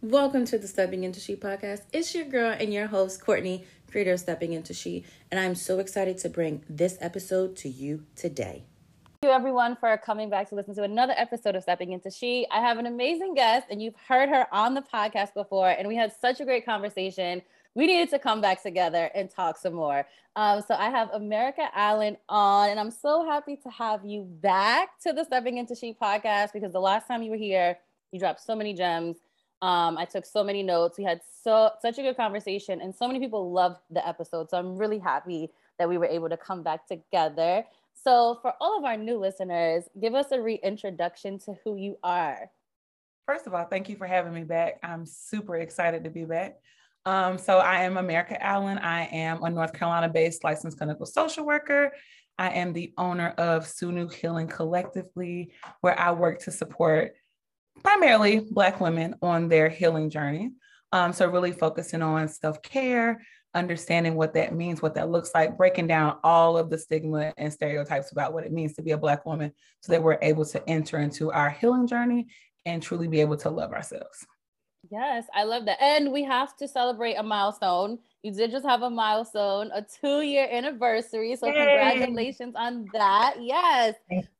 Welcome to the Stepping Into She podcast. It's your girl and your host, Courtney, creator of Stepping Into She, and I'm so excited to bring this episode to you today. Thank you, everyone, for coming back to listen to another episode of Stepping Into She. I have an amazing guest, and you've heard her on the podcast before, and we had such a great conversation. We needed to come back together and talk some more. Um, so I have America Allen on, and I'm so happy to have you back to the Stepping Into She podcast because the last time you were here, you dropped so many gems um, I took so many notes. We had so such a good conversation, and so many people loved the episode. So I'm really happy that we were able to come back together. So for all of our new listeners, give us a reintroduction to who you are. First of all, thank you for having me back. I'm super excited to be back. Um, so I am America Allen. I am a North Carolina-based licensed clinical social worker. I am the owner of Sunu Healing Collectively, where I work to support primarily Black women on their healing journey. Um, so, really focusing on self care, understanding what that means, what that looks like, breaking down all of the stigma and stereotypes about what it means to be a Black woman so that we're able to enter into our healing journey and truly be able to love ourselves. Yes, I love that. And we have to celebrate a milestone. You did just have a milestone, a two year anniversary. So, Yay. congratulations on that. Yes.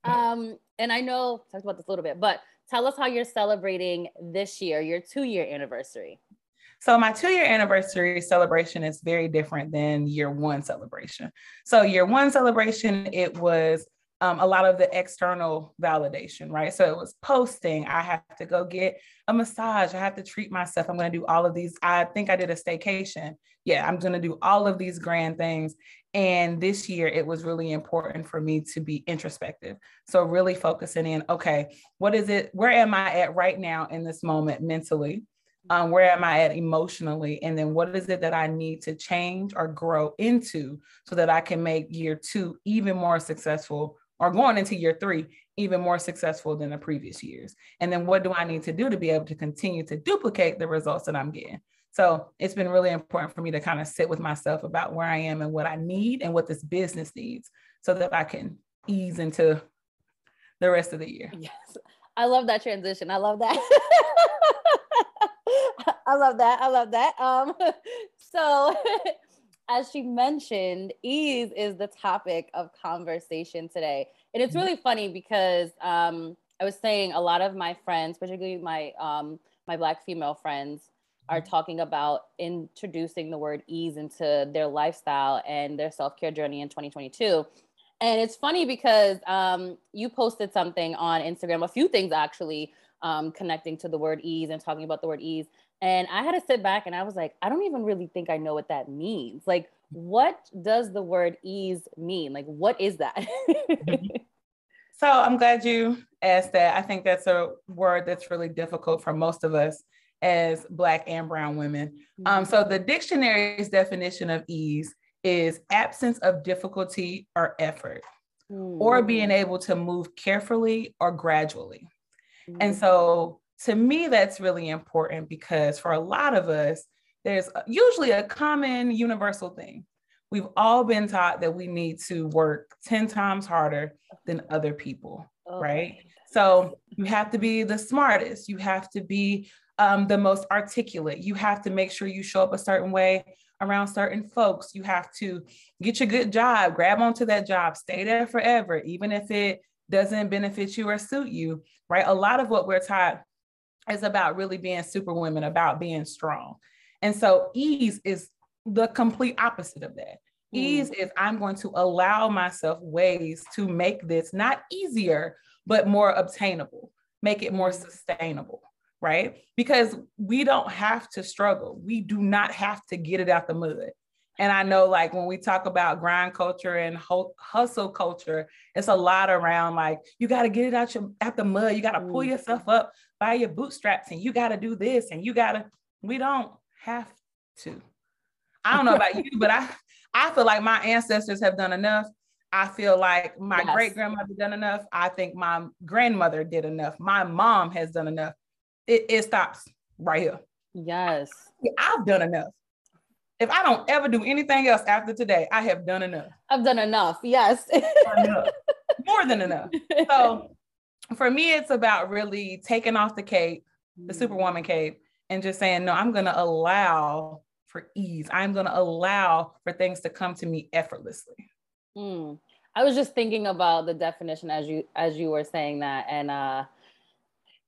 Um, and I know, talked about this a little bit, but tell us how you're celebrating this year, your two year anniversary. So my two year anniversary celebration is very different than year one celebration. So year one celebration, it was um, a lot of the external validation, right? So it was posting. I have to go get a massage. I have to treat myself. I'm going to do all of these. I think I did a staycation. Yeah, I'm going to do all of these grand things. And this year, it was really important for me to be introspective. So, really focusing in okay, what is it? Where am I at right now in this moment mentally? Um, where am I at emotionally? And then what is it that I need to change or grow into so that I can make year two even more successful or going into year three even more successful than the previous years? And then what do I need to do to be able to continue to duplicate the results that I'm getting? So it's been really important for me to kind of sit with myself about where I am and what I need and what this business needs so that I can ease into the rest of the year. Yes. I love that transition. I love that. I love that. I love that. Um, so as she mentioned, ease is the topic of conversation today. And it's mm-hmm. really funny because um, I was saying a lot of my friends, particularly my um, my black female friends, are talking about introducing the word ease into their lifestyle and their self care journey in 2022. And it's funny because um, you posted something on Instagram, a few things actually, um, connecting to the word ease and talking about the word ease. And I had to sit back and I was like, I don't even really think I know what that means. Like, what does the word ease mean? Like, what is that? so I'm glad you asked that. I think that's a word that's really difficult for most of us as Black and Brown women. Um, mm-hmm. so the dictionary's definition of ease is absence of difficulty or effort, mm-hmm. or being able to move carefully or gradually. Mm-hmm. And so to me, that's really important because for a lot of us, there's usually a common universal thing. We've all been taught that we need to work 10 times harder than other people, oh, right? So you have to be the smartest, you have to be um, the most articulate. You have to make sure you show up a certain way around certain folks. You have to get your good job, grab onto that job, stay there forever, even if it doesn't benefit you or suit you, right? A lot of what we're taught is about really being superwomen, about being strong. And so ease is the complete opposite of that. Mm. Ease is I'm going to allow myself ways to make this not easier, but more obtainable, make it more sustainable right? Because we don't have to struggle. We do not have to get it out the mud. And I know, like, when we talk about grind culture and hustle culture, it's a lot around like you got to get it out your out the mud. You got to pull mm. yourself up by your bootstraps, and you got to do this, and you got to. We don't have to. I don't know about you, but I I feel like my ancestors have done enough. I feel like my yes. great grandmother done enough. I think my grandmother did enough. My mom has done enough it, it stops right here. Yes. I've done enough. If I don't ever do anything else after today, I have done enough. I've done enough. Yes. enough. More than enough. So for me, it's about really taking off the cape, the mm. superwoman cape, and just saying, no, I'm going to allow for ease. I'm going to allow for things to come to me effortlessly. Mm. I was just thinking about the definition as you as you were saying that, and uh,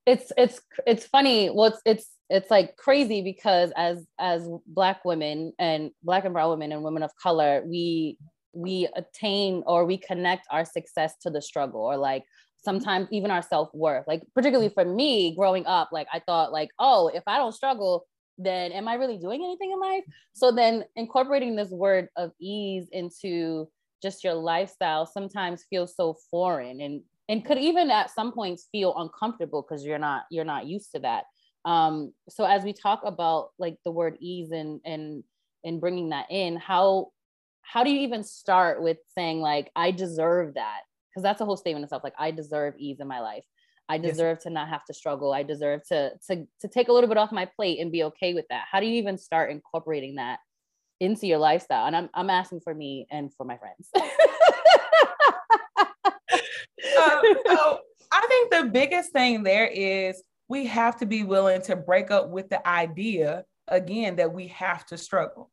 it's it's it's funny. Well, it's it's it's like crazy because as as Black women and Black and Brown women and women of color, we we attain or we connect our success to the struggle or like sometimes even our self-worth. Like particularly for me growing up like i thought like oh if i don't struggle then am i really doing anything in life? So then incorporating this word of ease into just your lifestyle sometimes feels so foreign and and could even at some points feel uncomfortable because you're not you're not used to that. Um so as we talk about like the word ease and and and bringing that in how how do you even start with saying like i deserve that because that's a whole statement itself like i deserve ease in my life. I deserve yes. to not have to struggle. I deserve to to to take a little bit off my plate and be okay with that. How do you even start incorporating that into your lifestyle? And i'm, I'm asking for me and for my friends. Uh, so i think the biggest thing there is we have to be willing to break up with the idea again that we have to struggle.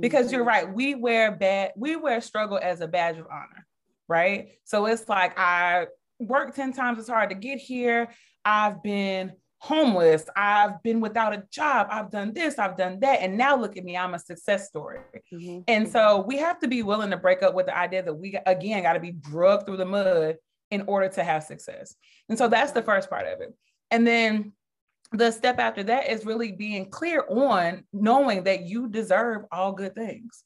Because you're mm-hmm. right we wear bad we wear struggle as a badge of honor right? So it's like i worked 10 times as hard to get here. I've been homeless. I've been without a job. I've done this i've done that. And now look at me i'm a success story. Mm-hmm. and so we have to be willing to break up with the idea that we again got to be drugged through the mud in order to have success. And so that's the first part of it. And then the step after that is really being clear on knowing that you deserve all good things.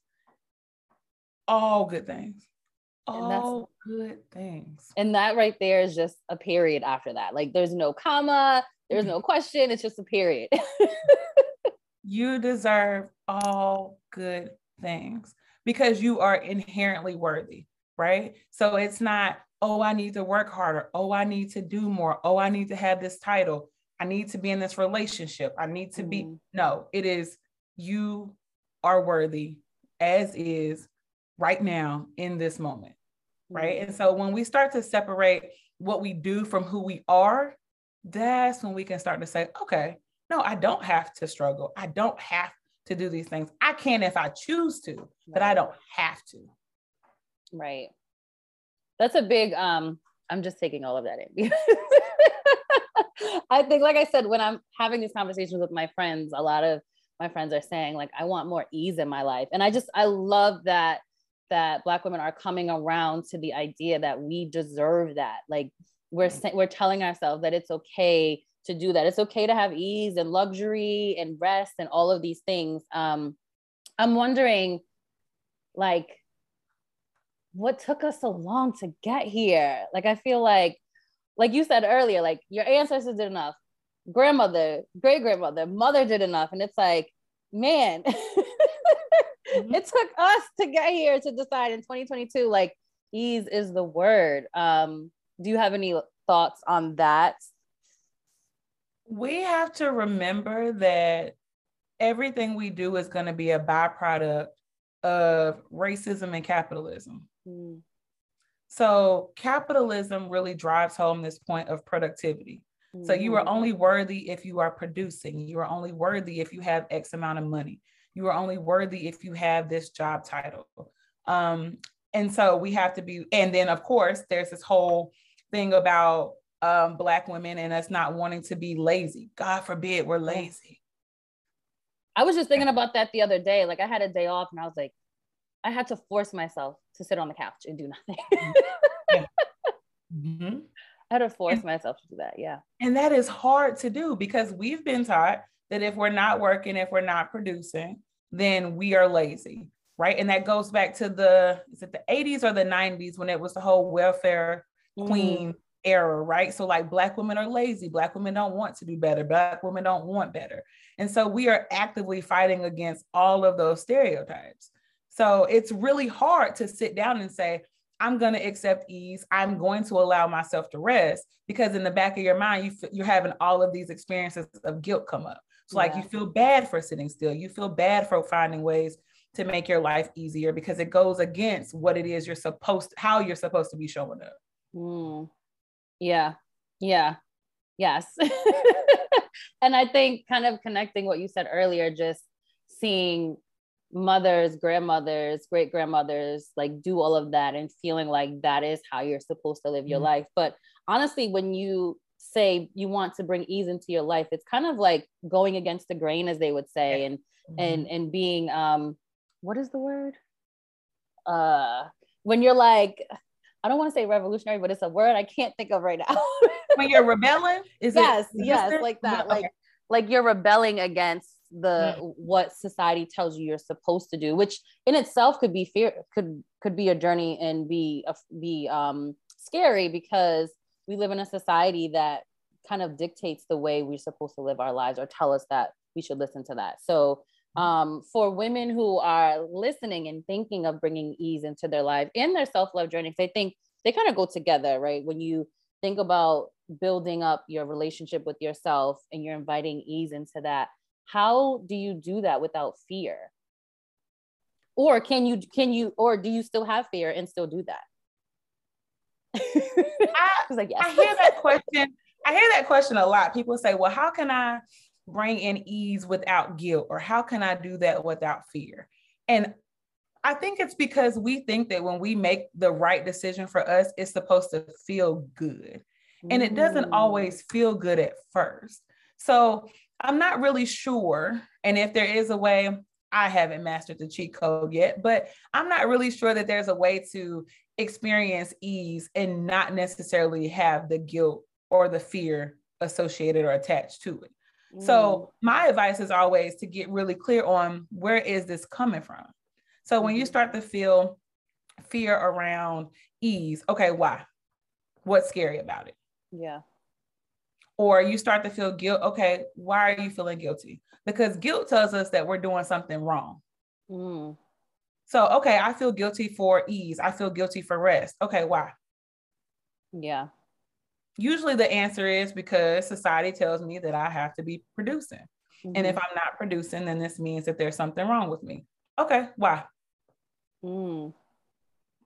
All good things. All good things. And that right there is just a period after that. Like there's no comma, there's no question, it's just a period. you deserve all good things because you are inherently worthy, right? So it's not, oh, I need to work harder. Oh, I need to do more. Oh, I need to have this title. I need to be in this relationship. I need to be. Mm-hmm. No, it is you are worthy as is right now in this moment. Right. Mm-hmm. And so when we start to separate what we do from who we are, that's when we can start to say, okay, no, I don't have to struggle. I don't have to do these things. I can if I choose to, right. but I don't have to. Right. That's a big um I'm just taking all of that in. I think, like I said, when I'm having these conversations with my friends, a lot of my friends are saying, like, I want more ease in my life. And I just, I love that that black women are coming around to the idea that we deserve that. Like we're we're telling ourselves that it's okay to do that. It's okay to have ease and luxury and rest and all of these things. Um, I'm wondering, like, what took us so long to get here? Like, I feel like like you said earlier, like your ancestors did enough, grandmother, great grandmother, mother did enough. And it's like, man, mm-hmm. it took us to get here to decide in 2022, like ease is the word. Um, do you have any thoughts on that? We have to remember that everything we do is going to be a byproduct of racism and capitalism. Mm. So capitalism really drives home this point of productivity. So you are mm-hmm. only worthy if you are producing. You are only worthy if you have X amount of money. You are only worthy if you have this job title. Um, and so we have to be, and then of course, there's this whole thing about um, Black women and us not wanting to be lazy. God forbid we're lazy. I was just thinking about that the other day. Like I had a day off and I was like, I had to force myself to sit on the couch and do nothing. mm-hmm. I had to force and, myself to do that. Yeah. And that is hard to do because we've been taught that if we're not working, if we're not producing, then we are lazy. Right. And that goes back to the is it the 80s or the 90s when it was the whole welfare mm-hmm. queen mm. era, right? So like black women are lazy, black women don't want to do better, black women don't want better. And so we are actively fighting against all of those stereotypes. So it's really hard to sit down and say, I'm going to accept ease. I'm going to allow myself to rest because in the back of your mind, you you're having all of these experiences of guilt come up. Yeah. like you feel bad for sitting still. You feel bad for finding ways to make your life easier because it goes against what it is you're supposed to, how you're supposed to be showing up. Mm. Yeah. Yeah. Yes. and I think kind of connecting what you said earlier, just seeing mothers, grandmothers, great grandmothers like do all of that and feeling like that is how you're supposed to live your mm-hmm. life. But honestly, when you say you want to bring ease into your life, it's kind of like going against the grain, as they would say, and mm-hmm. and and being um what is the word? Uh when you're like I don't want to say revolutionary, but it's a word I can't think of right now. when you're rebelling, is yes, it yes, like that, okay. like like you're rebelling against the mm. what society tells you you're supposed to do, which in itself could be fear, could could be a journey and be a, be um scary because we live in a society that kind of dictates the way we're supposed to live our lives or tell us that we should listen to that. So um, for women who are listening and thinking of bringing ease into their life and their self-love journeys i think they kind of go together right? When you think about building up your relationship with yourself and you're inviting ease into that how do you do that without fear? Or can you can you or do you still have fear and still do that I, like, yes. I hear that question. I hear that question a lot. People say well how can i bring in ease without guilt or how can i do that without fear? And i think it's because we think that when we make the right decision for us it's supposed to feel good. And it doesn't mm. always feel good at first. So i'm not really sure and if there is a way i haven't mastered the cheat code yet but i'm not really sure that there's a way to experience ease and not necessarily have the guilt or the fear associated or attached to it so mm. my advice is always to get really clear on where is this coming from. So when you mm-hmm. start to feel fear around ease, okay, why? What's scary about it? Yeah. Or you start to feel guilt, okay, why are you feeling guilty? Because guilt tells us that we're doing something wrong. Mm. So, okay, I feel guilty for ease. I feel guilty for rest. Okay, why? Yeah usually the answer is because society tells me that I have to be producing. Mm-hmm. And if mm-hmm. I'm not producing, then this means that there's something wrong with me. Okay, why? Mm.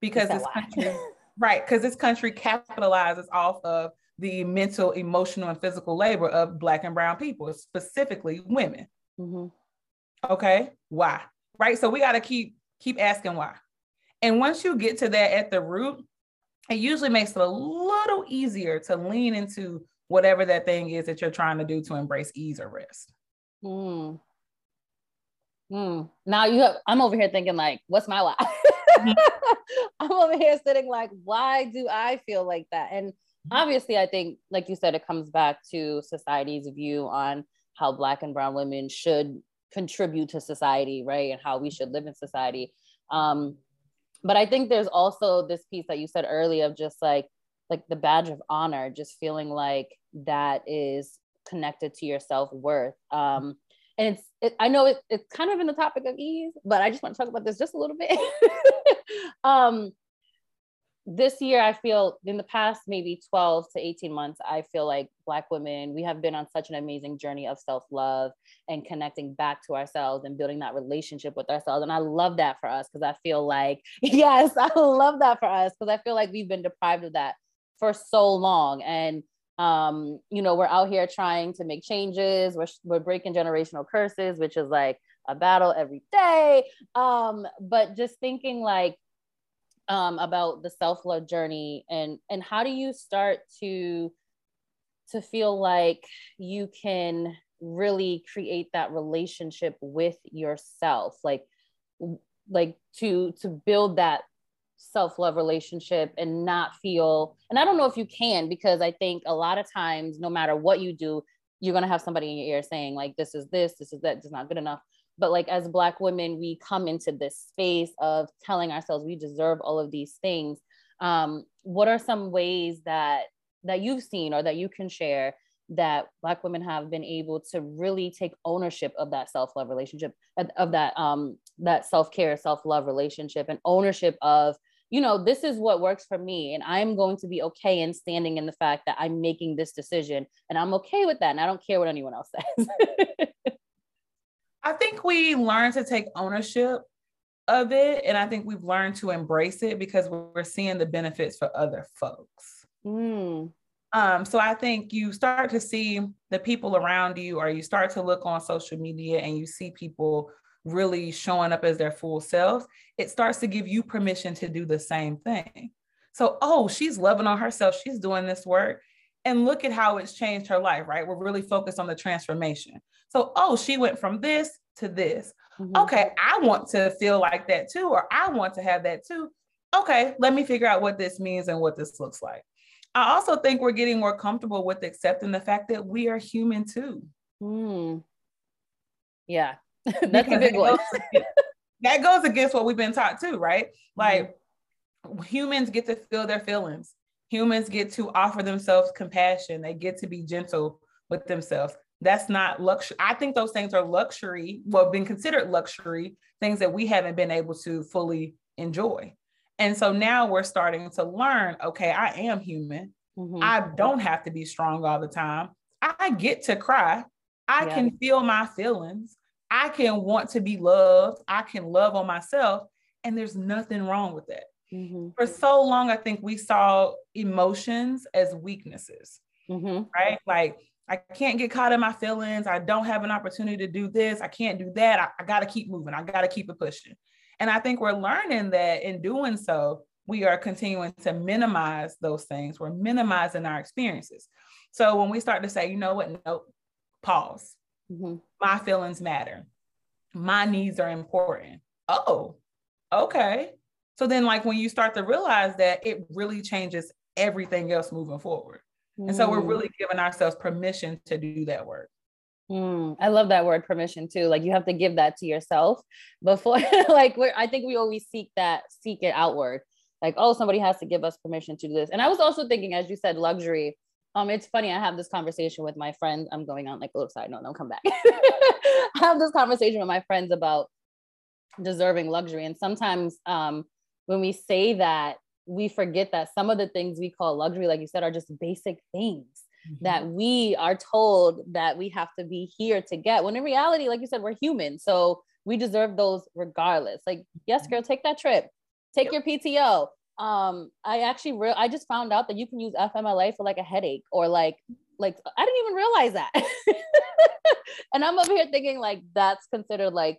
Because this country, right? Because this country capitalizes off of the mental, emotional, and physical labor of Black and Brown people, specifically women. Mm-hmm. Okay, why? Right. So we got to keep keep asking why. And once you get to that at the root, it usually makes it a little easier to lean into whatever that thing is that you're trying to do to embrace ease or rest. Mm. Mm. Now you have, I'm over here thinking like, what's my why? I'm over here sitting like, why do I feel like that? And obviously, I think, like you said, it comes back to society's view on how Black and Brown women should contribute to society, right? And how we should live in society. Um, but I think there's also this piece that you said earlier of just like like the badge of honor, just feeling like that is connected to your self worth. Um, and it's it, I know it, it's kind of in the topic of ease, but I just want to talk about this just a little bit. um, this year i feel in the past maybe 12 to 18 months i feel like black women we have been on such an amazing journey of self-love and connecting back to ourselves and building that relationship with ourselves. And i love that for us because i feel like yes i love that for us because i feel like we've been deprived of that for so long. And um you know we're out here trying to make changes. We're, we're breaking generational curses which is like a battle every day. Um but just thinking like um, about the self-love journey and and how do you start to to feel like you can really create that relationship with yourself like like to to build that self-love relationship and not feel and i don't know if you can because i think a lot of times no matter what you do you're going to have somebody in your ear saying like this is this this is that is not good enough but like as black women we come into this space of telling ourselves we deserve all of these things. Um, what are some ways that that you've seen or that you can share that black women have been able to really take ownership of that self-love relationship of that um that self-care self-love relationship and ownership of you know this is what works for me and i'm going to be okay in standing in the fact that i'm making this decision and i'm okay with that and i don't care what anyone else says I think we learn to take ownership of it. And I think we've learned to embrace it because we're seeing the benefits for other folks. Mm. Um, so I think you start to see the people around you, or you start to look on social media and you see people really showing up as their full selves. It starts to give you permission to do the same thing. So, oh, she's loving on herself. She's doing this work. And look at how it's changed her life, right? We're really focused on the transformation. So, oh, she went from this to this. Mm-hmm. Okay, I want to feel like that too, or I want to have that too. Okay, let me figure out what this means and what this looks like. I also think we're getting more comfortable with accepting the fact that we are human too. Mm. Yeah, that's a big one. that goes against what we've been taught too, right? Like mm-hmm. humans get to feel their feelings. Humans get to offer themselves compassion. They get to be gentle with themselves. That's not luxury. I think those things are luxury, well, been considered luxury, things that we haven't been able to fully enjoy. And so now we're starting to learn okay, I am human. Mm-hmm. I don't have to be strong all the time. I get to cry. I yeah. can feel my feelings. I can want to be loved. I can love on myself. And there's nothing wrong with that. Mm-hmm. For so long, I think we saw emotions as weaknesses, mm-hmm. right? Like, I can't get caught in my feelings. I don't have an opportunity to do this. I can't do that. I, I got to keep moving. I got to keep it pushing. And I think we're learning that in doing so, we are continuing to minimize those things. We're minimizing our experiences. So when we start to say, you know what, nope, pause. Mm-hmm. My feelings matter. My needs are important. Oh, okay. So then, like, when you start to realize that, it really changes everything else moving forward. Mm. And so we're mm. really giving ourselves permission to do that work. Mm, I love that word permission too. Like you have to give that to yourself before, like, we're, I think we always seek that, seek it outward. Like, oh, somebody has to give us permission to do this. And I was also thinking, as you said, luxury. Um, it's funny. I have this conversation with my friends. I'm going on like a little side note. Don't come back. I have this conversation with my friends about deserving luxury, and sometimes um, when we say that, we forget that some of the things we call luxury, like you said, are just basic things mm-hmm. that we are told that we have to be here to get. When in reality, like you said, we're human. So we deserve those regardless. Like, yes, mm-hmm. girl, take that trip, take yep. your PTO. Um, I actually re- I just found out that you can use FMLA for like a headache or like like I didn't even realize that. and I'm over here thinking like that's considered like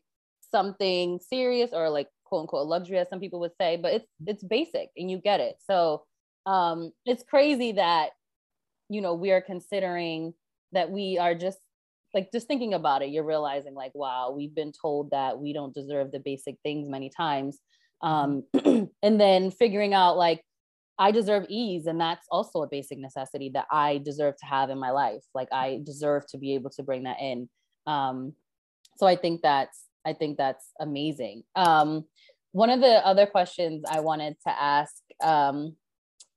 something serious or like quote unquote luxury as some people would say but it's it's basic and you get it. So um it's crazy that you know we are considering that we are just like just thinking about it you're realizing like wow we've been told that we don't deserve the basic things many times. Um and then figuring out like I deserve ease and that's also a basic necessity that I deserve to have in my life. Like I deserve to be able to bring that in. Um so I think that's I think that's amazing. Um, one of the other questions I wanted to ask um,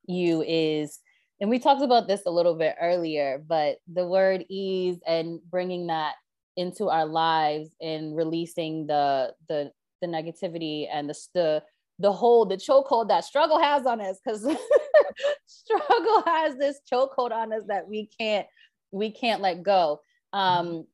you is, and we talked about this a little bit earlier, but the word ease and bringing that into our lives and releasing the the the negativity and the the the whole the chokehold that struggle has on us because struggle has this chokehold on us that we can't we can't let go um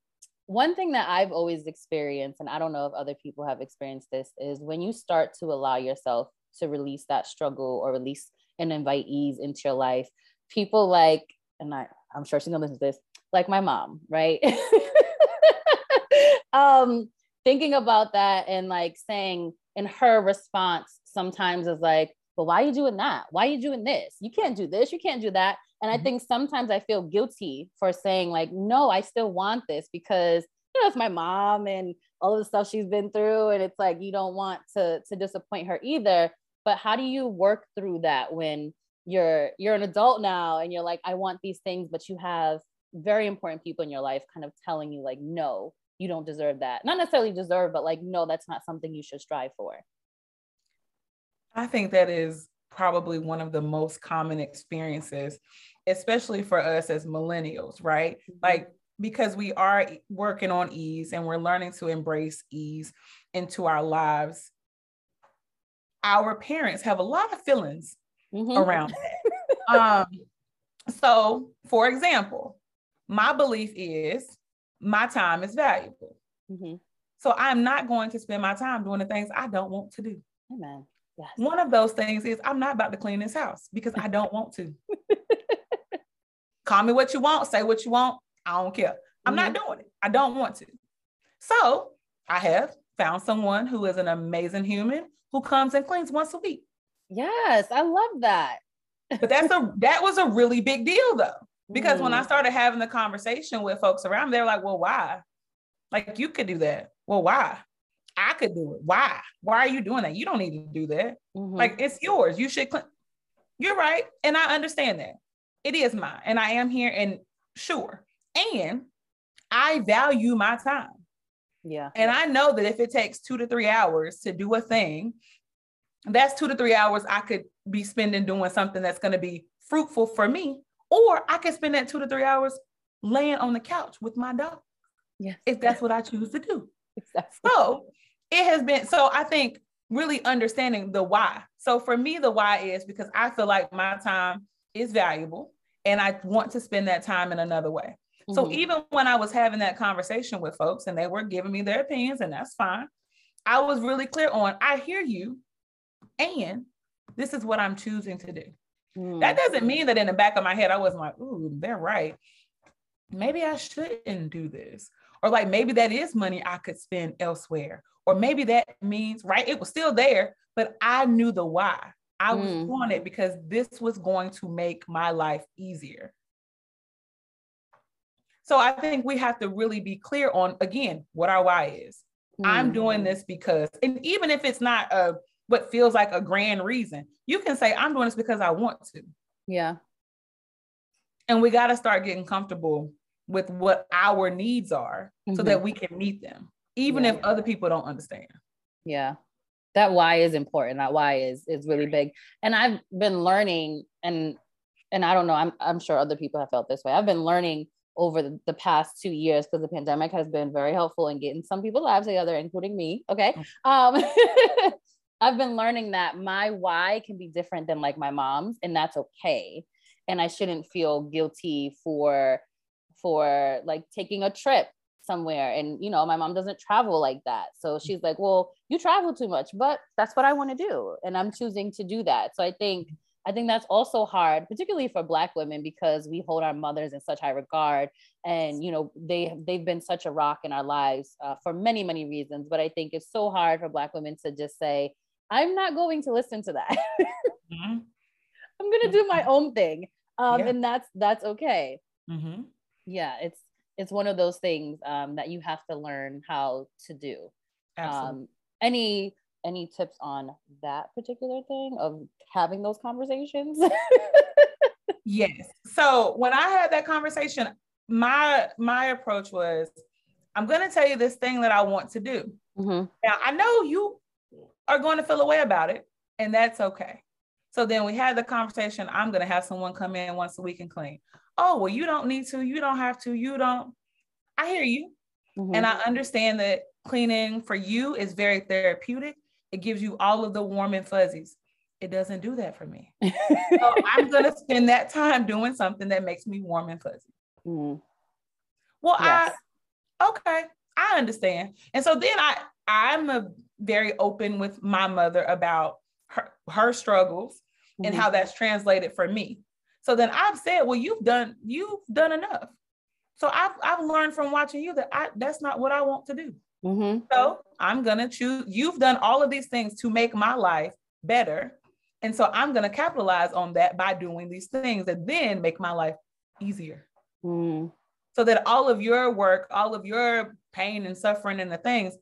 one thing that I've always experienced, and I don't know if other people have experienced this, is when you start to allow yourself to release that struggle or release and invite ease into your life, people like, and I, I'm sure she's gonna listen to this, like my mom, right? um, thinking about that and like saying, in her response sometimes is like, well, why are you doing that? Why are you doing this? You can't do this, you can't do that. And I mm-hmm. think sometimes I feel guilty for saying, like, no, I still want this because you know, it's my mom and all of the stuff she's been through. And it's like you don't want to to disappoint her either. But how do you work through that when you're you're an adult now and you're like, I want these things, but you have very important people in your life kind of telling you, like, no, you don't deserve that. Not necessarily deserve, but like, no, that's not something you should strive for. I think that is probably one of the most common experiences, especially for us as millennials, right? Mm-hmm. Like, because we are working on ease and we're learning to embrace ease into our lives. Our parents have a lot of feelings mm-hmm. around that. um, so, for example, my belief is my time is valuable. Mm-hmm. So I'm not going to spend my time doing the things I don't want to do. Amen. Yes. One of those things is I'm not about to clean this house because I don't want to. call me what you want, say what you want. I don't care. I'm mm-hmm. not doing it. I don't want to. So I have found someone who is an amazing human who comes and cleans once a week. Yes, I love that. but that's a that was a really big deal though. Because mm. when I mm. started having the conversation with folks around, they're like, well, why? Like you could do that. Well, why? I could do it. Why? Why are you doing that? You don't need to do that. Mm-hmm. Like it's yours. You should. Clean. You're right, and I understand that it is mine, and I am here, and sure, and I value my time. Yeah. And I know that if it takes two to three hours to do a thing, that's two to three hours I could be spending doing something that's going to be fruitful for me. Or I can spend that two to three hours laying on the couch with my dog. Yes. If that's what I choose to do. Exactly. So it has been, so I think really understanding the why. So for me, the why is because I feel like my time is valuable and I want to spend that time in another way. So mm-hmm. even when I was having that conversation with folks and they were giving me their opinions, and that's fine, I was really clear on I hear you, and this is what I'm choosing to do. Mm-hmm. That doesn't mean that in the back of my head I wasn't like, ooh, they're right. Maybe I shouldn't do this. Or like maybe that is money I could spend elsewhere. Or maybe that means, right? It was still there, but I knew the why. I was mm. doing it because this was going to make my life easier. So I think we have to really be clear on again what our why is. Mm. I'm doing this because, and even if it's not a what feels like a grand reason, you can say, I'm doing this because I want to. Yeah. And we got to start getting comfortable with what our needs are mm-hmm. so that mm-hmm. we can meet them, even yeah. if other people don't understand. Yeah. That why is important. That why is is really big. And I've been learning and and I don't know, I'm I'm sure other people have felt this way. I've been learning over the, the past two years because the pandemic has been very helpful in getting some people's lives together, including me. Okay. Um, I've been learning that my why can be different than like my mom's, and that's okay. And I shouldn't feel guilty for for like taking a trip somewhere and you know my mom doesn't travel like that so she's like well you travel too much but that's what i want to do and i'm choosing to do that so i think I think that's also hard, particularly for Black women, because we hold our mothers in such high regard, and you know they they've been such a rock in our lives uh, for many many reasons. But I think it's so hard for Black women to just say, "I'm not going to listen to that. mm-hmm. I'm going to do my own thing," um, yeah. and that's that's okay. Mm-hmm. Yeah, it's it's one of those things um, that you have to learn how to do. Um, any any tips on that particular thing of having those conversations? yes. So when I had that conversation, my my approach was, I'm going to tell you this thing that I want to do. Mm-hmm. Now I know you are going to feel a way about it, and that's okay. So then we had the conversation. I'm going to have someone come in once a week and clean. Oh well, you don't need to. You don't have to. You don't. I hear you, mm-hmm. and I understand that cleaning for you is very therapeutic it gives you all of the warm and fuzzies. It doesn't do that for me. so I'm going to spend that time doing something that makes me warm and fuzzy. Mm. Well, yes. I, okay, I understand. And so then I, I'm a very open with my mother about her, her struggles mm-hmm. and how that's translated for me. So then I've said, well, you've done, you've done enough. So I've, I've learned from watching you that I, that's not what I want to do. Mm-hmm. So I'm going to choose, you've done all of these things to make my life better. And so I'm going to capitalize on that by doing these things that then make my life easier. Mm. So that all of your work, all of your pain and suffering and the things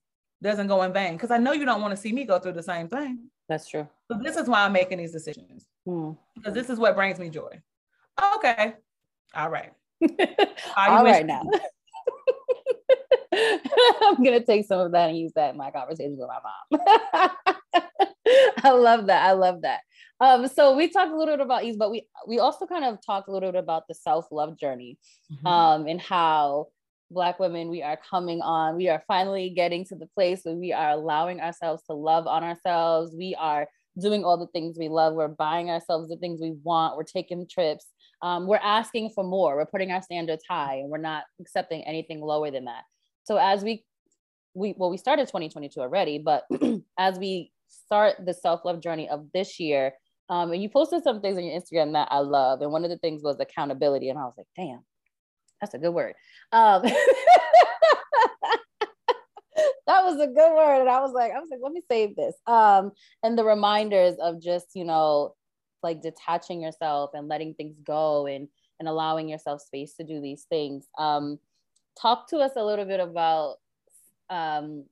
doesn't go in vain. Because I know you don't want to see me go through the same thing. That's true. So this is why I'm making these decisions. Mm. Because this is what brings me joy. Okay. All right. all right now. I'm gonna take some of that and use that in my conversation with my mom. I love that. I love that. Um, so we talked a little bit about ease, but we we also kind of talked a little bit about the self-love journey mm-hmm. um, and how black women we are coming on we are finally getting to the place where we are allowing ourselves to love on ourselves we are doing all the things we love we're buying ourselves the things we want we're taking trips um, we're asking for more we're putting our standards high and we're not accepting anything lower than that so as we we well we started 2022 already, but as we start the self-love journey of this year, Um, and you posted some things on your Instagram that I love. And one of the things was accountability. And I was like, damn, that's a good word. Um, that was a good word. And I was like, I was like, let me save this. Um, and the reminders of just, you know, like detaching yourself and letting things go and and allowing yourself space to do these things. Um, talk to us a little bit about um,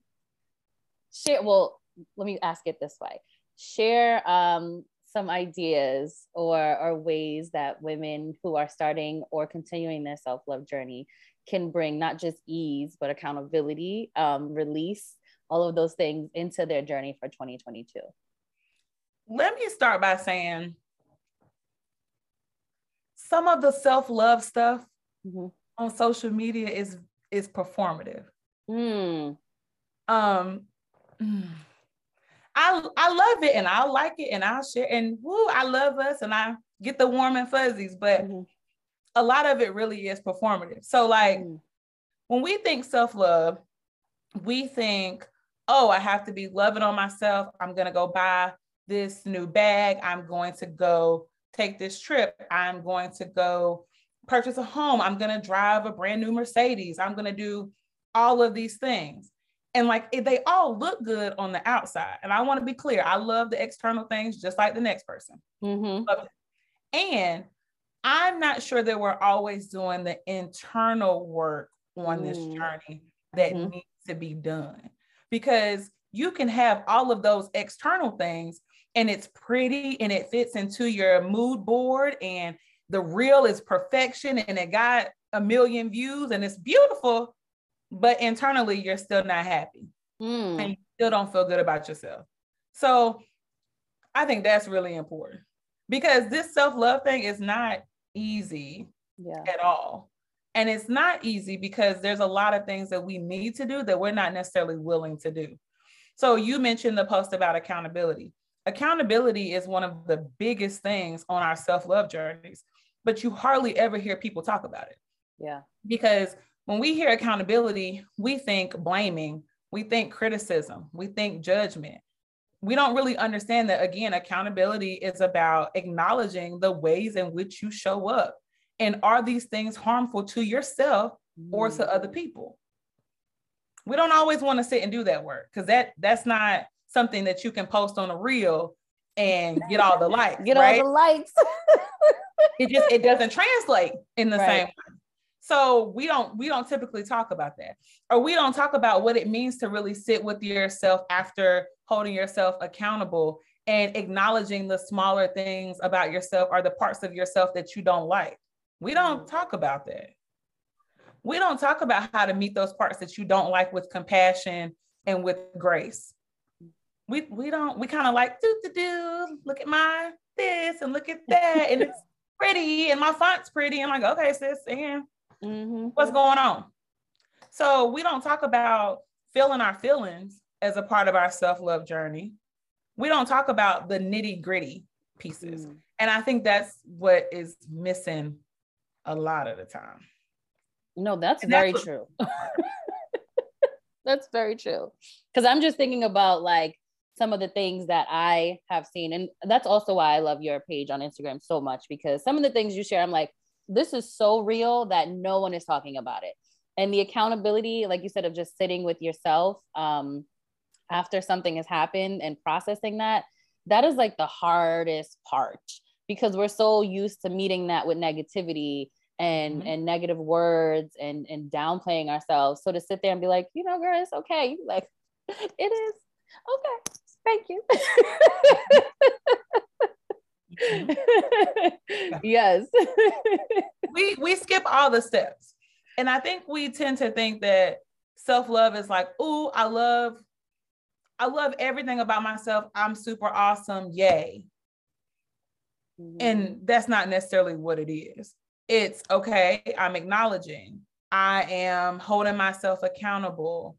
share. Well, let me ask it this way: share um, some ideas or or ways that women who are starting or continuing their self love journey can bring not just ease but accountability, um, release, all of those things into their journey for 2022. Let me start by saying some of the self love stuff mm-hmm. on social media is is performative. Mm. Um, I I love it and I like it and I'll share and woo, I love us and I get the warm and fuzzies, but mm-hmm. a lot of it really is performative. So like mm. when we think self love, we think, oh, I have to be loving on myself. I'm gonna go buy this new bag. I'm going to go take this trip. I'm going to go purchase a home. I'm going to drive a brand new Mercedes. I'm going to do all of these things. And like they all look good on the outside. And I want to be clear I love the external things just like the next person. Mm-hmm. And I'm not sure that we're always doing the internal work on mm. this journey that mm-hmm. needs to be done because you can have all of those external things and it's pretty and it fits into your mood board and the reel is perfection and it got a million views and it's beautiful but internally you're still not happy. Mm. and you still don't feel good about yourself. So i think that's really important because this self-love thing is not easy yeah. at all. And it's not easy because there's a lot of things that we need to do that we're not necessarily willing to do. So you mentioned the post about accountability accountability is one of the biggest things on our self-love journeys but you hardly ever hear people talk about it. Yeah. Because when we hear accountability we think blaming we think criticism we think judgment. We don't really understand that again accountability is about acknowledging the ways in which you show up and are these things harmful to yourself or to other mm. people? We don't always want to sit and do that work because that that's not something that you can post on a reel and get all the likes. get right? all the likes. it just it doesn't translate in the right. same way. So we don't we don't typically talk about that. Or we don't talk about what it means to really sit with yourself after holding yourself accountable and acknowledging the smaller things about yourself or the parts of yourself that you don't like. We don't mm. talk about that. We don't talk about how to meet those parts that you don't like with compassion and with grace we we don't we kind of like do do do look at my this and look at that and it's pretty and my font's pretty. And I'm like, okay, sis, and mm-hmm. what's going on? So we don't talk about feeling our feelings as a part of our self-love journey. We don't talk about the nitty-gritty pieces. Mm. And I think that's what is missing a lot of the time. No, that's and very that's what- true. that's very true. Because I'm just thinking about like some of the things that I have seen. And that's also why I love your page on Instagram so much because some of the things you share, I'm like, this is so real that no one is talking about it. And the accountability, like you said, of just sitting with yourself um, after something has happened and processing that, that is like the hardest part because we're so used to meeting that with negativity and mm-hmm. and negative words and and downplaying ourselves. So to sit there and be like, you know, girl, it's okay. Like, it is okay Thank you. yes. we we skip all the steps. And I think we tend to think that self-love is like, "Oh, I love I love everything about myself. I'm super awesome. Yay." Mm-hmm. And that's not necessarily what it is. It's okay, I'm acknowledging. I am holding myself accountable.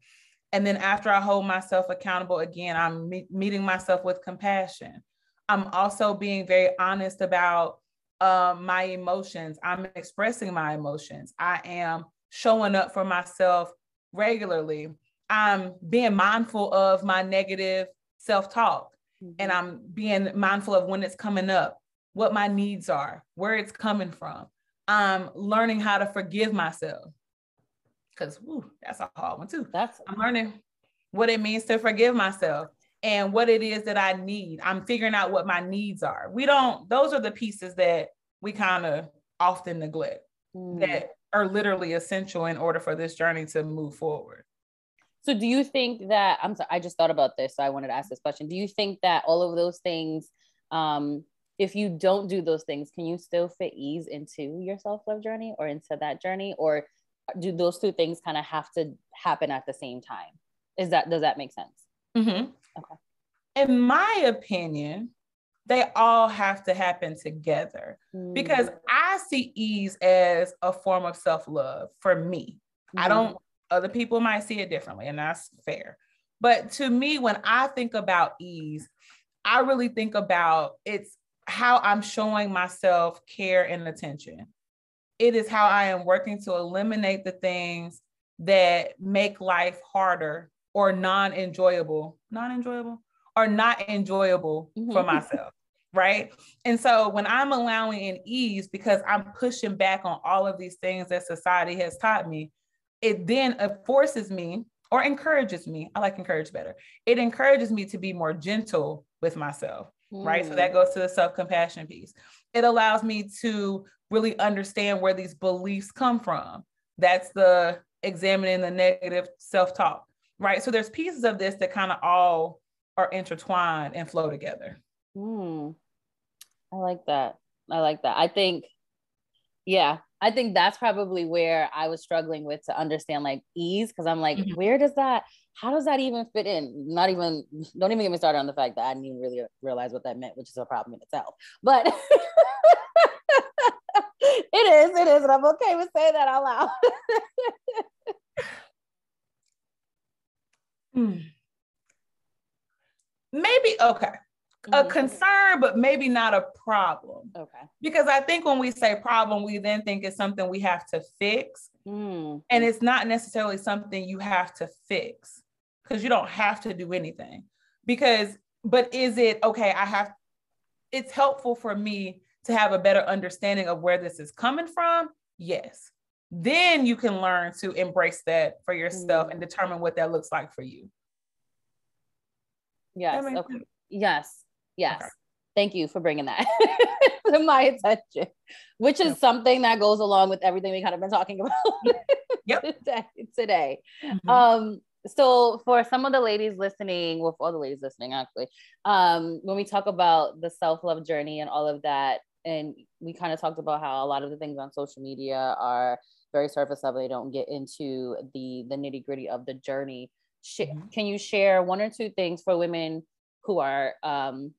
And then after I hold myself accountable again, I'm me- meeting myself with compassion. I'm also being very honest about um, my emotions. I'm expressing my emotions. I am showing up for myself regularly. I'm being mindful of my negative self talk mm-hmm. and I'm being mindful of when it's coming up, what my needs are, where it's coming from. I'm learning how to forgive myself. Cause whew, that's a hard one too. That's I'm learning what it means to forgive myself and what it is that I need. I'm figuring out what my needs are. We don't, those are the pieces that we kind of often neglect mm. that are literally essential in order for this journey to move forward. So do you think that I'm sorry, I just thought about this, so I wanted to ask this question. Do you think that all of those things, um, if you don't do those things, can you still fit ease into your self-love journey or into that journey? Or do those two things kind of have to happen at the same time? Is that does that make sense? Mm-hmm. Okay. In my opinion, they all have to happen together mm. because I see ease as a form of self love for me. Mm. I mm-hmm. don't, other people might see it differently, and that's fair. But to me, when I think about ease, I really think about it's how I'm showing myself care and attention. It is how I am working to eliminate the things that make life harder or non enjoyable, non enjoyable, or not enjoyable mm-hmm. for myself. Right. And so when I'm allowing in ease because I'm pushing back on all of these things that society has taught me, it then forces me or encourages me. I like encourage better. It encourages me to be more gentle with myself. Mm. Right. So that mm. goes to the self compassion piece. It allows me to really understand where these beliefs come from. That's the examining the negative self talk. Right. So there's pieces of this that kind of all are intertwined and flow together. Mm. I like that. I like that. I think, yeah, I think that's probably where I was struggling with to understand like ease because I'm like, mm-hmm. where does that, how does that even fit in? Not even, don't even get me started on the fact that I didn't even really realize what that meant, which is a problem in itself. But it is, it is, and I'm okay with saying that out loud. hmm maybe okay a mm-hmm. concern, but maybe not a problem. Okay. Because I think when we say problem, we then think it's something we have to fix. Mm. And it's not necessarily something you have to fix because you don't have to do anything. Because, but is it okay? I have, it's helpful for me to have a better understanding of where this is coming from. Yes. Then you can learn to embrace that for yourself mm. and determine what that looks like for you. Yes. Okay. Yes. Yes. Okay. Thank you for bringing that to my attention, which is something that goes along with everything we kind of been talking about yep. today. today. Mm-hmm. Um, so for some of the ladies listening, well, for all the ladies listening, actually, um, when we talk about the self-love journey and all of that, and we kind of talked about how a lot of the things on social media are very surface level. They don't get into the the nitty gritty of the journey sh- mm-hmm. can you share one or two things for women who are um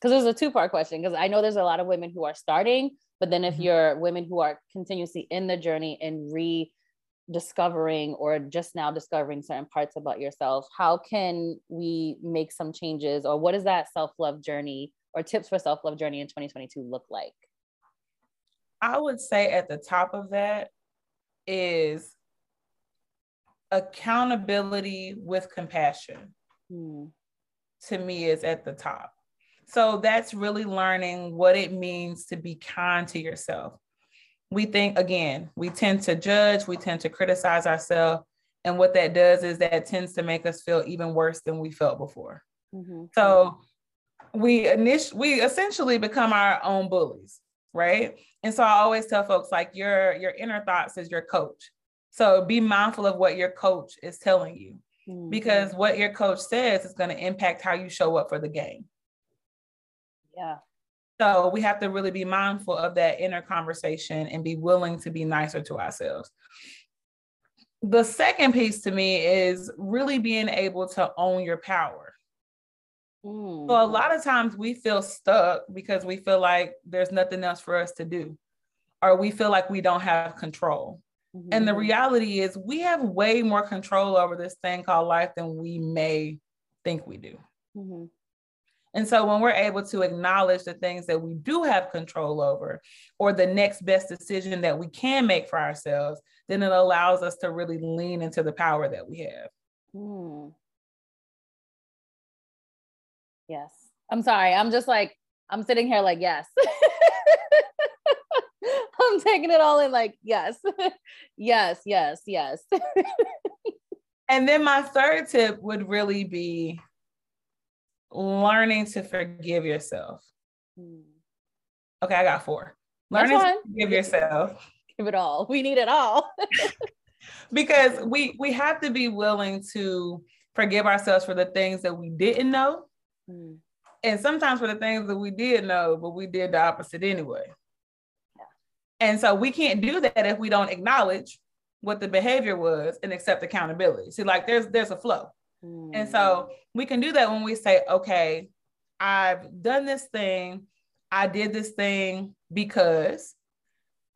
because there's a two part question because i know there's a lot of women who are starting but then if mm-hmm. you're women who are continuously in the journey and rediscovering or just now discovering certain parts about yourself how can we make some changes or what does that self-love journey or tips for self-love journey in 2022 look like i would say at the top of that is accountability with compassion hmm. to me is at the top. So that's really learning what it means to be kind to yourself. We think, again, we tend to judge, we tend to criticize ourselves. And what that does is that tends to make us feel even worse than we felt before. Mm-hmm. So we init- we essentially become our own bullies, right? And so I always tell folks like your your inner thoughts is your coach. So be mindful of what your coach is telling you mm-hmm. because what your coach says is going to impact how you show up for the game. Yeah. So we have to really be mindful of that inner conversation and be willing to be nicer to ourselves. The second piece to me is really being able to own your power. Mm. So a lot of times we feel stuck because we feel like there's nothing else for us to do, or we feel like we don't have control. Mm-hmm. And the mm-hmm. reality is, we have way more control over this thing called life than we may think we do. Mm-hmm. And so, when we're able to acknowledge the things that we do have control over, or the next best decision that we can make for ourselves, then it allows us to really lean into the power that we have. Mm. Yes, I'm sorry. I'm just like, I'm sitting here like, yes. I'm taking it all in like, yes, yes, yes, yes. and then my third tip would really be learning to forgive yourself. Hmm. Okay, I got four. Learning to forgive yourself. Give it all. We need it all. because we we have to be willing to forgive ourselves for the things that we didn't know. Hmm. And sometimes for the things that we did know, but we did the opposite anyway. Yeah. And so we can't do that if we don't acknowledge what the behavior was and accept accountability. See, like there's there's a flow. Mm. And so we can do that when we say, okay, I've done this thing. I did this thing because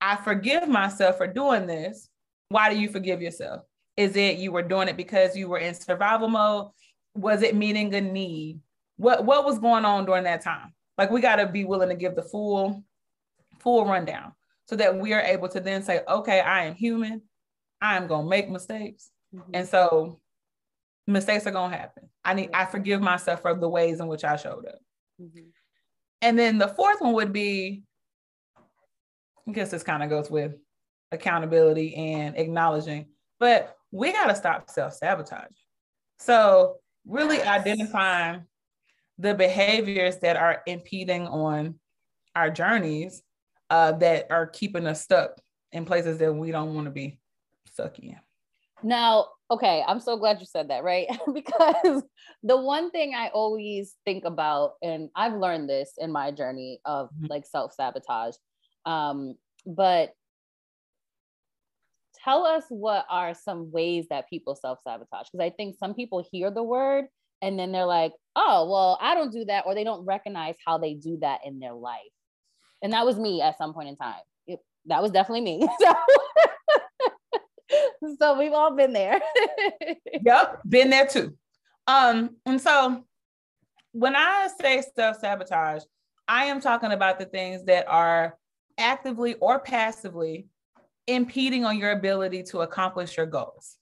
I forgive myself for doing this. Why do you forgive yourself? Is it you were doing it because you were in survival mode? Was it meeting a need? What what was going on during that time? Like we got to be willing to give the full full rundown so that we are able to then say, okay, I am human. I am going to make mistakes. Mm-hmm. And so mistakes are going to happen. I need I forgive myself for the ways in which I showed up. Mm-hmm. And then the fourth one would be I guess this kind of goes with accountability and acknowledging, but we got to stop self sabotage. So, really identifying the behaviors that are impeding on our journeys uh, that are keeping us stuck in places that we don't want to be stuck in. Now, okay, I'm so glad you said that, right? because the one thing I always think about, and I've learned this in my journey of mm-hmm. like self sabotage, um, but tell us what are some ways that people self sabotage? Because I think some people hear the word and then they're like, oh, well, I don't do that, or they don't recognize how they do that in their life. And that was me at some point in time. It, that was definitely me. So, so we've all been there. yep, been there too. Um, and so when I say self sabotage, I am talking about the things that are actively or passively impeding on your ability to accomplish your goals.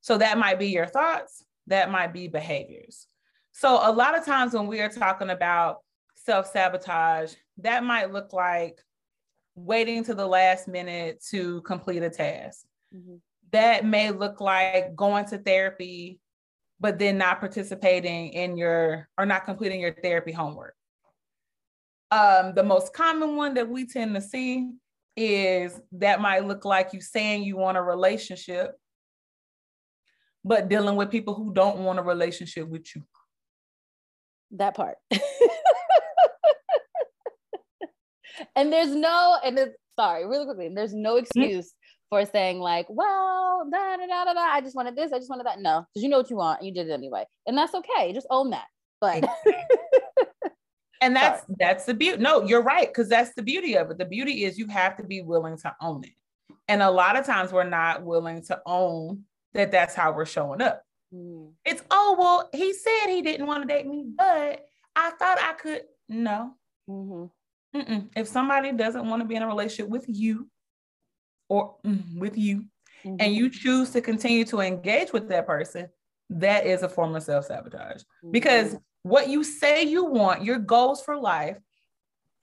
So that might be your thoughts, that might be behaviors. So a lot of times when we are talking about self sabotage, that might look like waiting to the last minute to complete a task. Mm-hmm. That may look like going to therapy, but then not participating in your or not completing your therapy homework. Um, the most common one that we tend to see is that might look like you saying you want a relationship, but dealing with people who don't want a relationship with you. That part. and there's no, and it's, sorry, really quickly, there's no mm-hmm. excuse for saying like, well, da, da, da, da, da, I just wanted this, I just wanted that. No, because you know what you want and you did it anyway. And that's okay. Just own that. But and that's Sorry. that's the beauty. No, you're right, because that's the beauty of it. The beauty is you have to be willing to own it. And a lot of times we're not willing to own that that's how we're showing up. Mm. It's oh well, he said he didn't want to date me, but I thought I could. No. Mm-hmm. If somebody doesn't want to be in a relationship with you, or mm, with you mm-hmm. and you choose to continue to engage with that person, that is a form of self sabotage. Mm-hmm. Because what you say you want, your goals for life,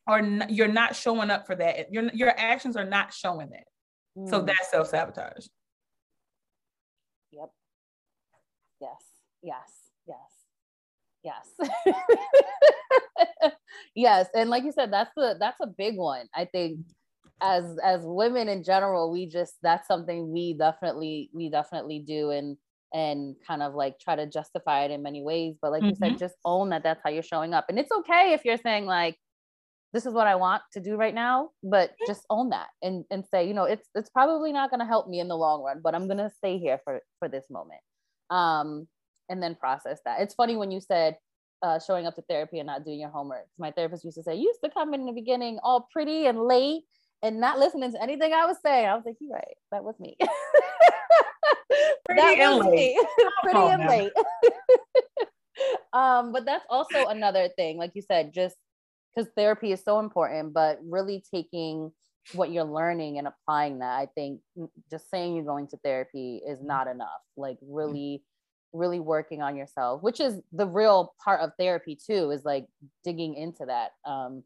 are n- you're not showing up for that. Your your actions are not showing that. Mm-hmm. So mm. that's self sabotage. Yep. Yes. Yes. Yes. Yes. yes. And like you said, that's the that's a big one. I think as as women in general we just that's something we definitely we definitely do and and kind of like try to justify it in many ways but like mm-hmm. you said mm-hmm. just own that that's how you're showing up and it's okay if you're saying like this is what i want to do right now but just own that and and say you know it's it's probably not going to help me in the long run but i'm going to stay here for for this moment um and then process that it's funny when you said uh, showing up to therapy and not doing your homework. My therapist used to say, you used to come in the beginning all pretty and late and not listening to anything I was saying. I was like, you're right. That was me. that was me. Pretty oh, and man. late. um, but that's also another thing, like you said, just because therapy is so important, but really taking what you're learning and applying that. I think just saying you're going to therapy is not enough. Like really really working on yourself, which is the real part of therapy too, is like digging into that. Um,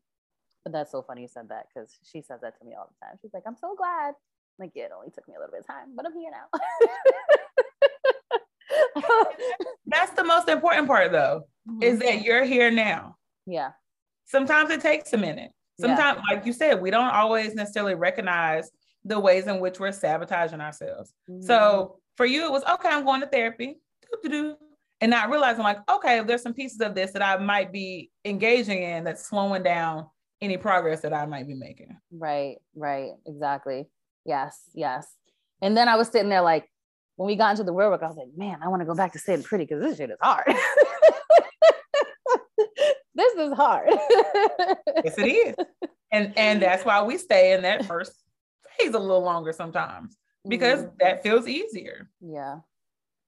but that's so funny you said that because she says that to me all the time. She's like, I'm so glad. I'm like, yeah, it only took me a little bit of time, but I'm here now. that's the most important part though, mm-hmm. is that you're here now. Yeah. Sometimes it takes a minute. Sometimes, yeah. like you said, we don't always necessarily recognize the ways in which we're sabotaging ourselves. Mm-hmm. So for you, it was okay, I'm going to therapy. And not realizing, like, okay, there's some pieces of this that I might be engaging in that's slowing down any progress that I might be making. Right, right, exactly. Yes, yes. And then I was sitting there like, when we got into the real work, I was like, man, I want to go back to sitting pretty because this shit is hard. this is hard. yes, it is. And and that's why we stay in that first phase a little longer sometimes because mm-hmm. that feels easier. Yeah.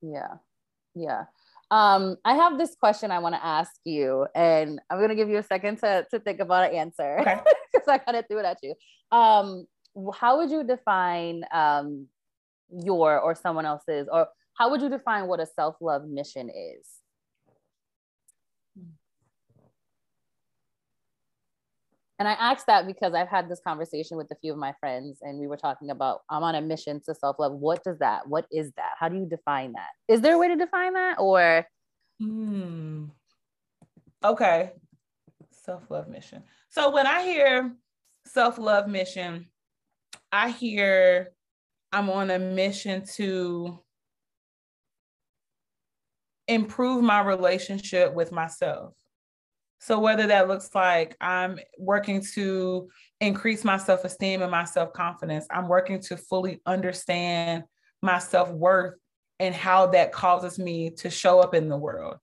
Yeah. Yeah. Um, I have this question I want to ask you, and I'm gonna give you a second to, to think about an answer because okay. I kind of threw it at you. Um, how would you define um, your or someone else's, or how would you define what a self love mission is? And I asked that because I've had this conversation with a few of my friends, and we were talking about I'm on a mission to self love. What does that? What is that? How do you define that? Is there a way to define that, or? Hmm. Okay, self love mission. So when I hear self love mission, I hear I'm on a mission to improve my relationship with myself. So whether that looks like I'm working to increase my self-esteem and my self-confidence, I'm working to fully understand my self-worth and how that causes me to show up in the world.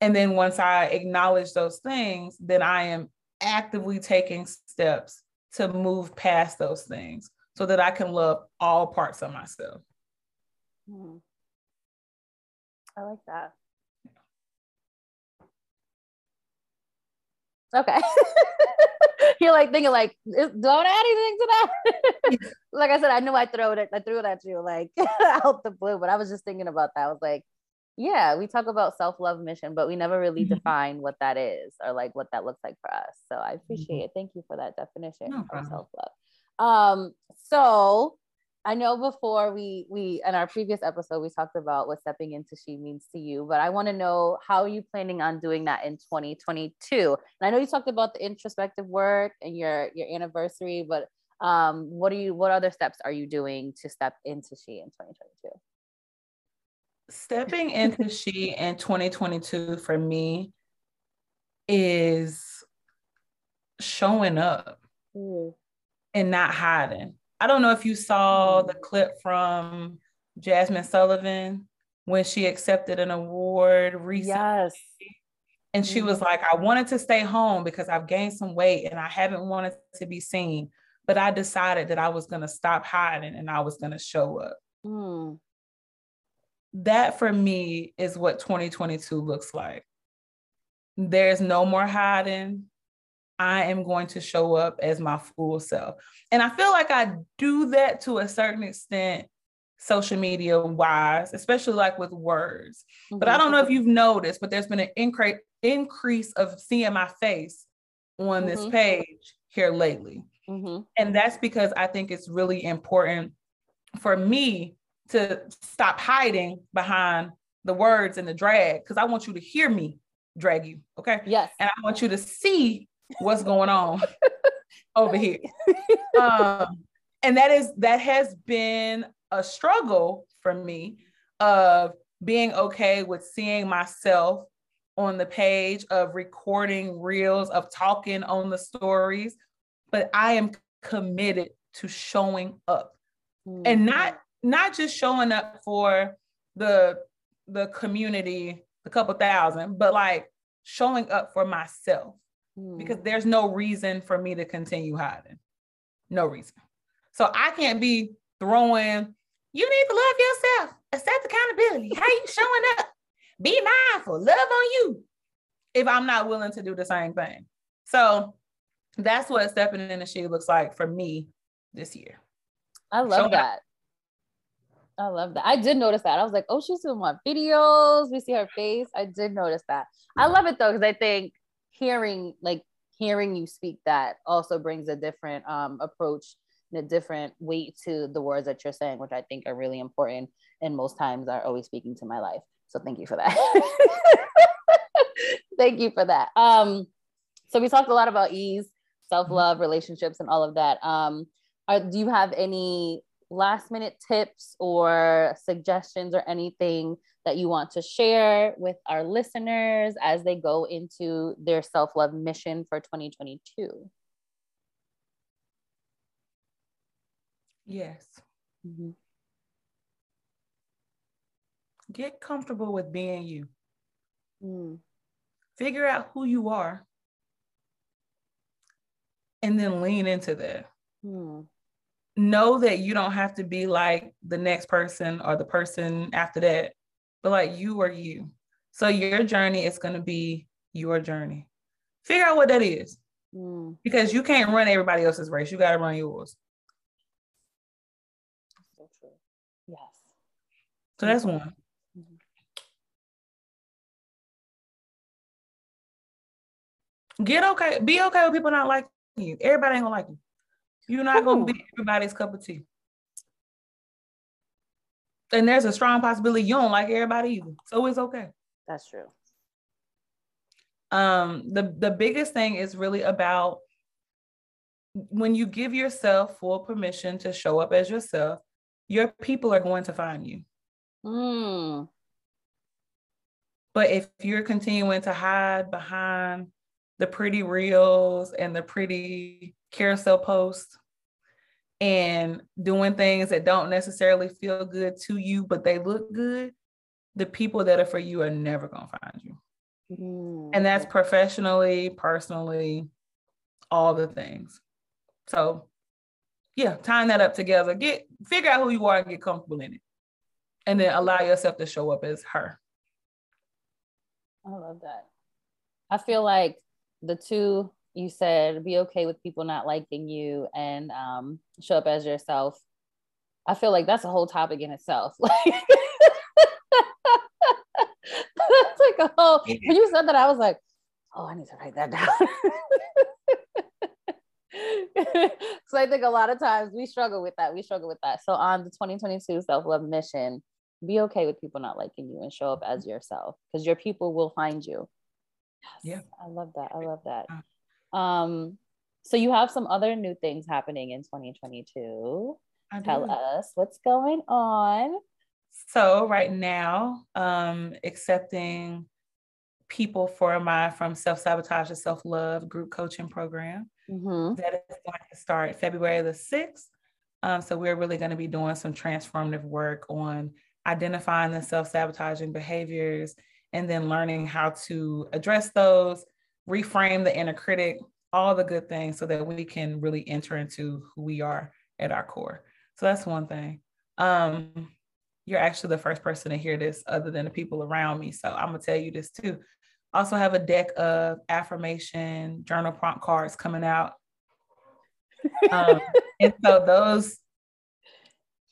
And then once I acknowledge those things, then I am actively taking steps to move past those things so that I can love all parts of myself. Hmm. I like that. Okay. You're like thinking like, don't add anything to that. like I said, I knew I threw it. I threw it at you like out the blue, but I was just thinking about that. I was like, yeah, we talk about self love mission, but we never really mm-hmm. define what that is or like what that looks like for us. So I appreciate mm-hmm. it. Thank you for that definition no of self love. Um, so I know before we we in our previous episode we talked about what stepping into she means to you, but I want to know how are you planning on doing that in 2022? And I know you talked about the introspective work and your your anniversary, but um, what are you what other steps are you doing to step into she in 2022? Stepping into she in 2022 for me is showing up mm. and not hiding I don't know if you saw the clip from Jazmine Sullivan when she accepted an award recently. Yes. And she was mm-hmm. like, I wanted to stay home because I've gained some weight and I haven't wanted to be seen. But I decided that I was going to stop hiding and I was going to show up. Mm. That for me is what 2022 looks like. There's no more hiding. I am going to show up as my full self. And I feel like I do that to a certain extent, social media wise, especially like with words. Mm-hmm. But I don't know if you've noticed, but there's been an incre- increase of seeing my face on mm-hmm. this page here lately. Mm-hmm. And that's because I think it's really important for me to stop hiding behind the words and the drag because I want you to hear me drag you. Okay. Yes. And I want you to see what's going on over here. Um, and that is that has been a struggle for me of being okay with seeing myself on the page of recording reels of talking on the stories but i am committed to showing up mm-hmm. and not not just showing up for the the community a couple thousand but like showing up for myself because hmm. there's no reason for me to continue hiding. No reason. So I can't be throwing, you need to love yourself, accept accountability. How you showing up? Be mindful, love on you. If I'm not willing to do the same thing. So that's what stepping in the she looks like for me this year. I love showing that. Up. I love that. I did notice that. I was like, oh, she's doing more videos. We see her face. I did notice that. I love it though, because I think hearing like hearing you speak that also brings a different um, approach and a different weight to the words that you're saying, which I think are really important and most times are always speaking to my life. So thank you for that. thank you for that. Um, so we talked a lot about ease, self-love, relationships, and all of that. Um, are, do you have any last minute tips or suggestions or anything that you want to share with our listeners as they go into their self love mission for 2022? Yes. Mm-hmm. Get comfortable with being you. Mm. Figure out who you are and then lean into that. Mm know that you don't have to be like the next person or the person after that, but like you are you. So your journey is going to be your journey. Figure out what that is mm. because you can't run everybody else's race. You got to run yours. So true. Yes. So that's one. Mm-hmm. Get okay. Be okay with people not liking you. Everybody ain't gonna like you. You're not going to be everybody's cup of tea. And there's a strong possibility you don't like everybody either. So it's okay. That's true. Um, the, the biggest thing is really about when you give yourself full permission to show up as yourself, your people are going to find you. Mm. But if you're continuing to hide behind the pretty reels and the pretty carousel posts and doing things that don't necessarily feel good to you, but they look good, the people that are for you are never going to find you. Mm-hmm. And that's professionally, personally, all the things. So, yeah, tying that up together, get figure out who you are and get comfortable in it. And then allow yourself to show up as her. I love that. I feel like the two you said be okay with people not liking you and um, show up as yourself. I feel like that's a whole topic in itself. Like that's like a whole. When you said that, I was like, oh, I need to write that down. so I think a lot of times we struggle with that. We struggle with that. So on the 2022 self love mission, be okay with people not liking you and show up as yourself because your people will find you. Yes, yeah, I love that. I love that. Um, so you have some other new things happening in 2022. Tell us what's going on. So right now, um, accepting people for my from self sabotage to self love group coaching program mm-hmm. that is going to start February the sixth. Um, so we're really going to be doing some transformative work on identifying the self sabotaging behaviors and then learning how to address those reframe the inner critic, all the good things so that we can really enter into who we are at our core. So that's one thing. Um, you're actually the first person to hear this other than the people around me. So I'm gonna tell you this too. Also have a deck of affirmation journal prompt cards coming out. Um, and so those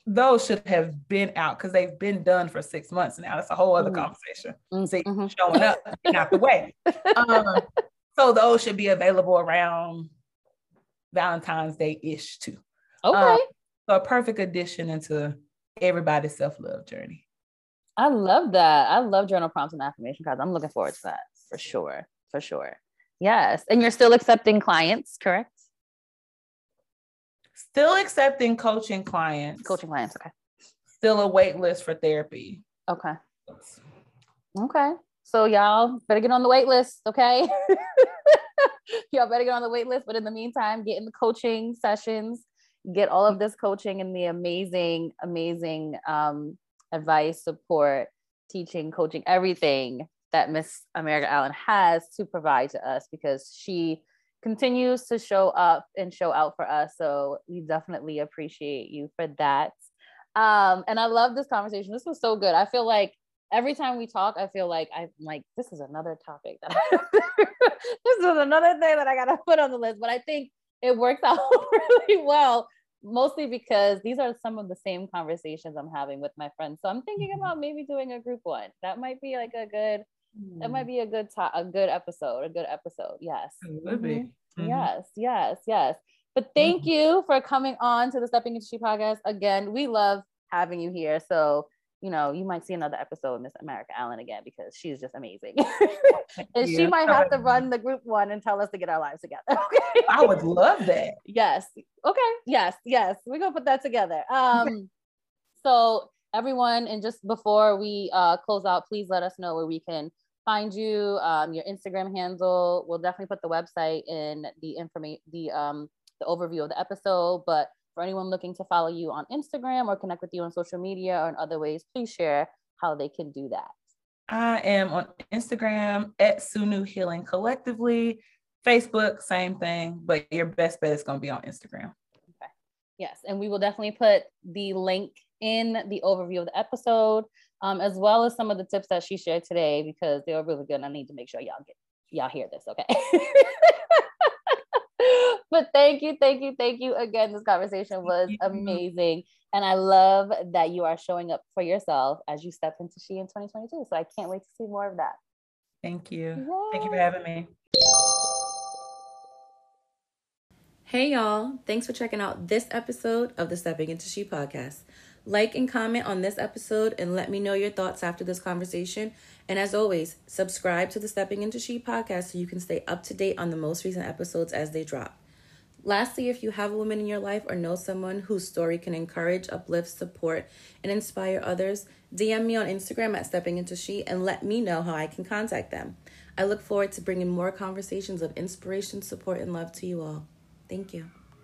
those should have been out because they've been done for six months now. That's a whole other mm. conversation. Mm-hmm. See, mm-hmm. showing up, not the way. Um, so those should be available around Valentine's Day ish too. Okay. Um, so a perfect addition into everybody's self love journey. I love that. I love journal prompts and affirmation cards. I'm looking forward to that for sure. For sure. Yes. And you're still accepting clients, correct? Still accepting coaching clients. Coaching clients, okay. Still a wait list for therapy. Okay. Okay. So y'all better get on the wait list, okay? y'all better get on the wait list. But in the meantime, get in the coaching sessions, get all of this coaching and the amazing, amazing um, advice, support, teaching, coaching, everything that Miss America Allen has to provide to us because she continues to show up and show out for us. So we definitely appreciate you for that. Um, and I love this conversation. This was so good. I feel like every time we talk, I feel like I'm like, this is another topic that I, this is another thing that I gotta put on the list. But I think it works out really well mostly because these are some of the same conversations I'm having with my friends. So I'm thinking mm-hmm. about maybe doing a group one. That might be like a good mm. that might mm. be a good to- a good episode, a good episode. Yes. It would be. Mm-hmm. Mm-hmm. Yes, yes, yes. But thank mm-hmm. you for coming on to the Stepping Into She podcast. Again, we love having you here. So you know, you might see another episode of Miss America Allen again because she's just amazing. and she might have to run the group one and tell us to get our lives together. Okay. I would love that. Yes. Okay. Yes. Yes. We're gonna put that together. Um so everyone, and just before we uh close out, please let us know where we can find you, um, your Instagram handle. We'll definitely put the website in the information the um the overview of the episode, but for anyone looking to follow you on Instagram or connect with you on social media or in other ways, please share how they can do that. I am on Instagram at Sunu Healing Collectively. Facebook, same thing, but your best bet is going to be on Instagram. Okay. Yes. And we will definitely put the link in the overview of the episode, um, as well as some of the tips that she shared today, because they were really good. I need to make sure y'all get y'all hear this. Okay. but thank you, thank you, thank you again. This conversation was amazing. And I love that you are showing up for yourself as you step into She in 2022. So I can't wait to see more of that. Thank you. Yay. Thank you for having me. Hey, y'all. Thanks for checking out this episode of the Stepping Into She podcast. Like and comment on this episode and let me know your thoughts after this conversation. And as always, subscribe to the Stepping Into She podcast so you can stay up to date on the most recent episodes as they drop. Lastly, if you have a woman in your life or know someone whose story can encourage, uplift, support, and inspire others, DM me on Instagram at Stepping Into She and let me know how I can contact them. I look forward to bringing more conversations of inspiration, support, and love to you all. Thank you.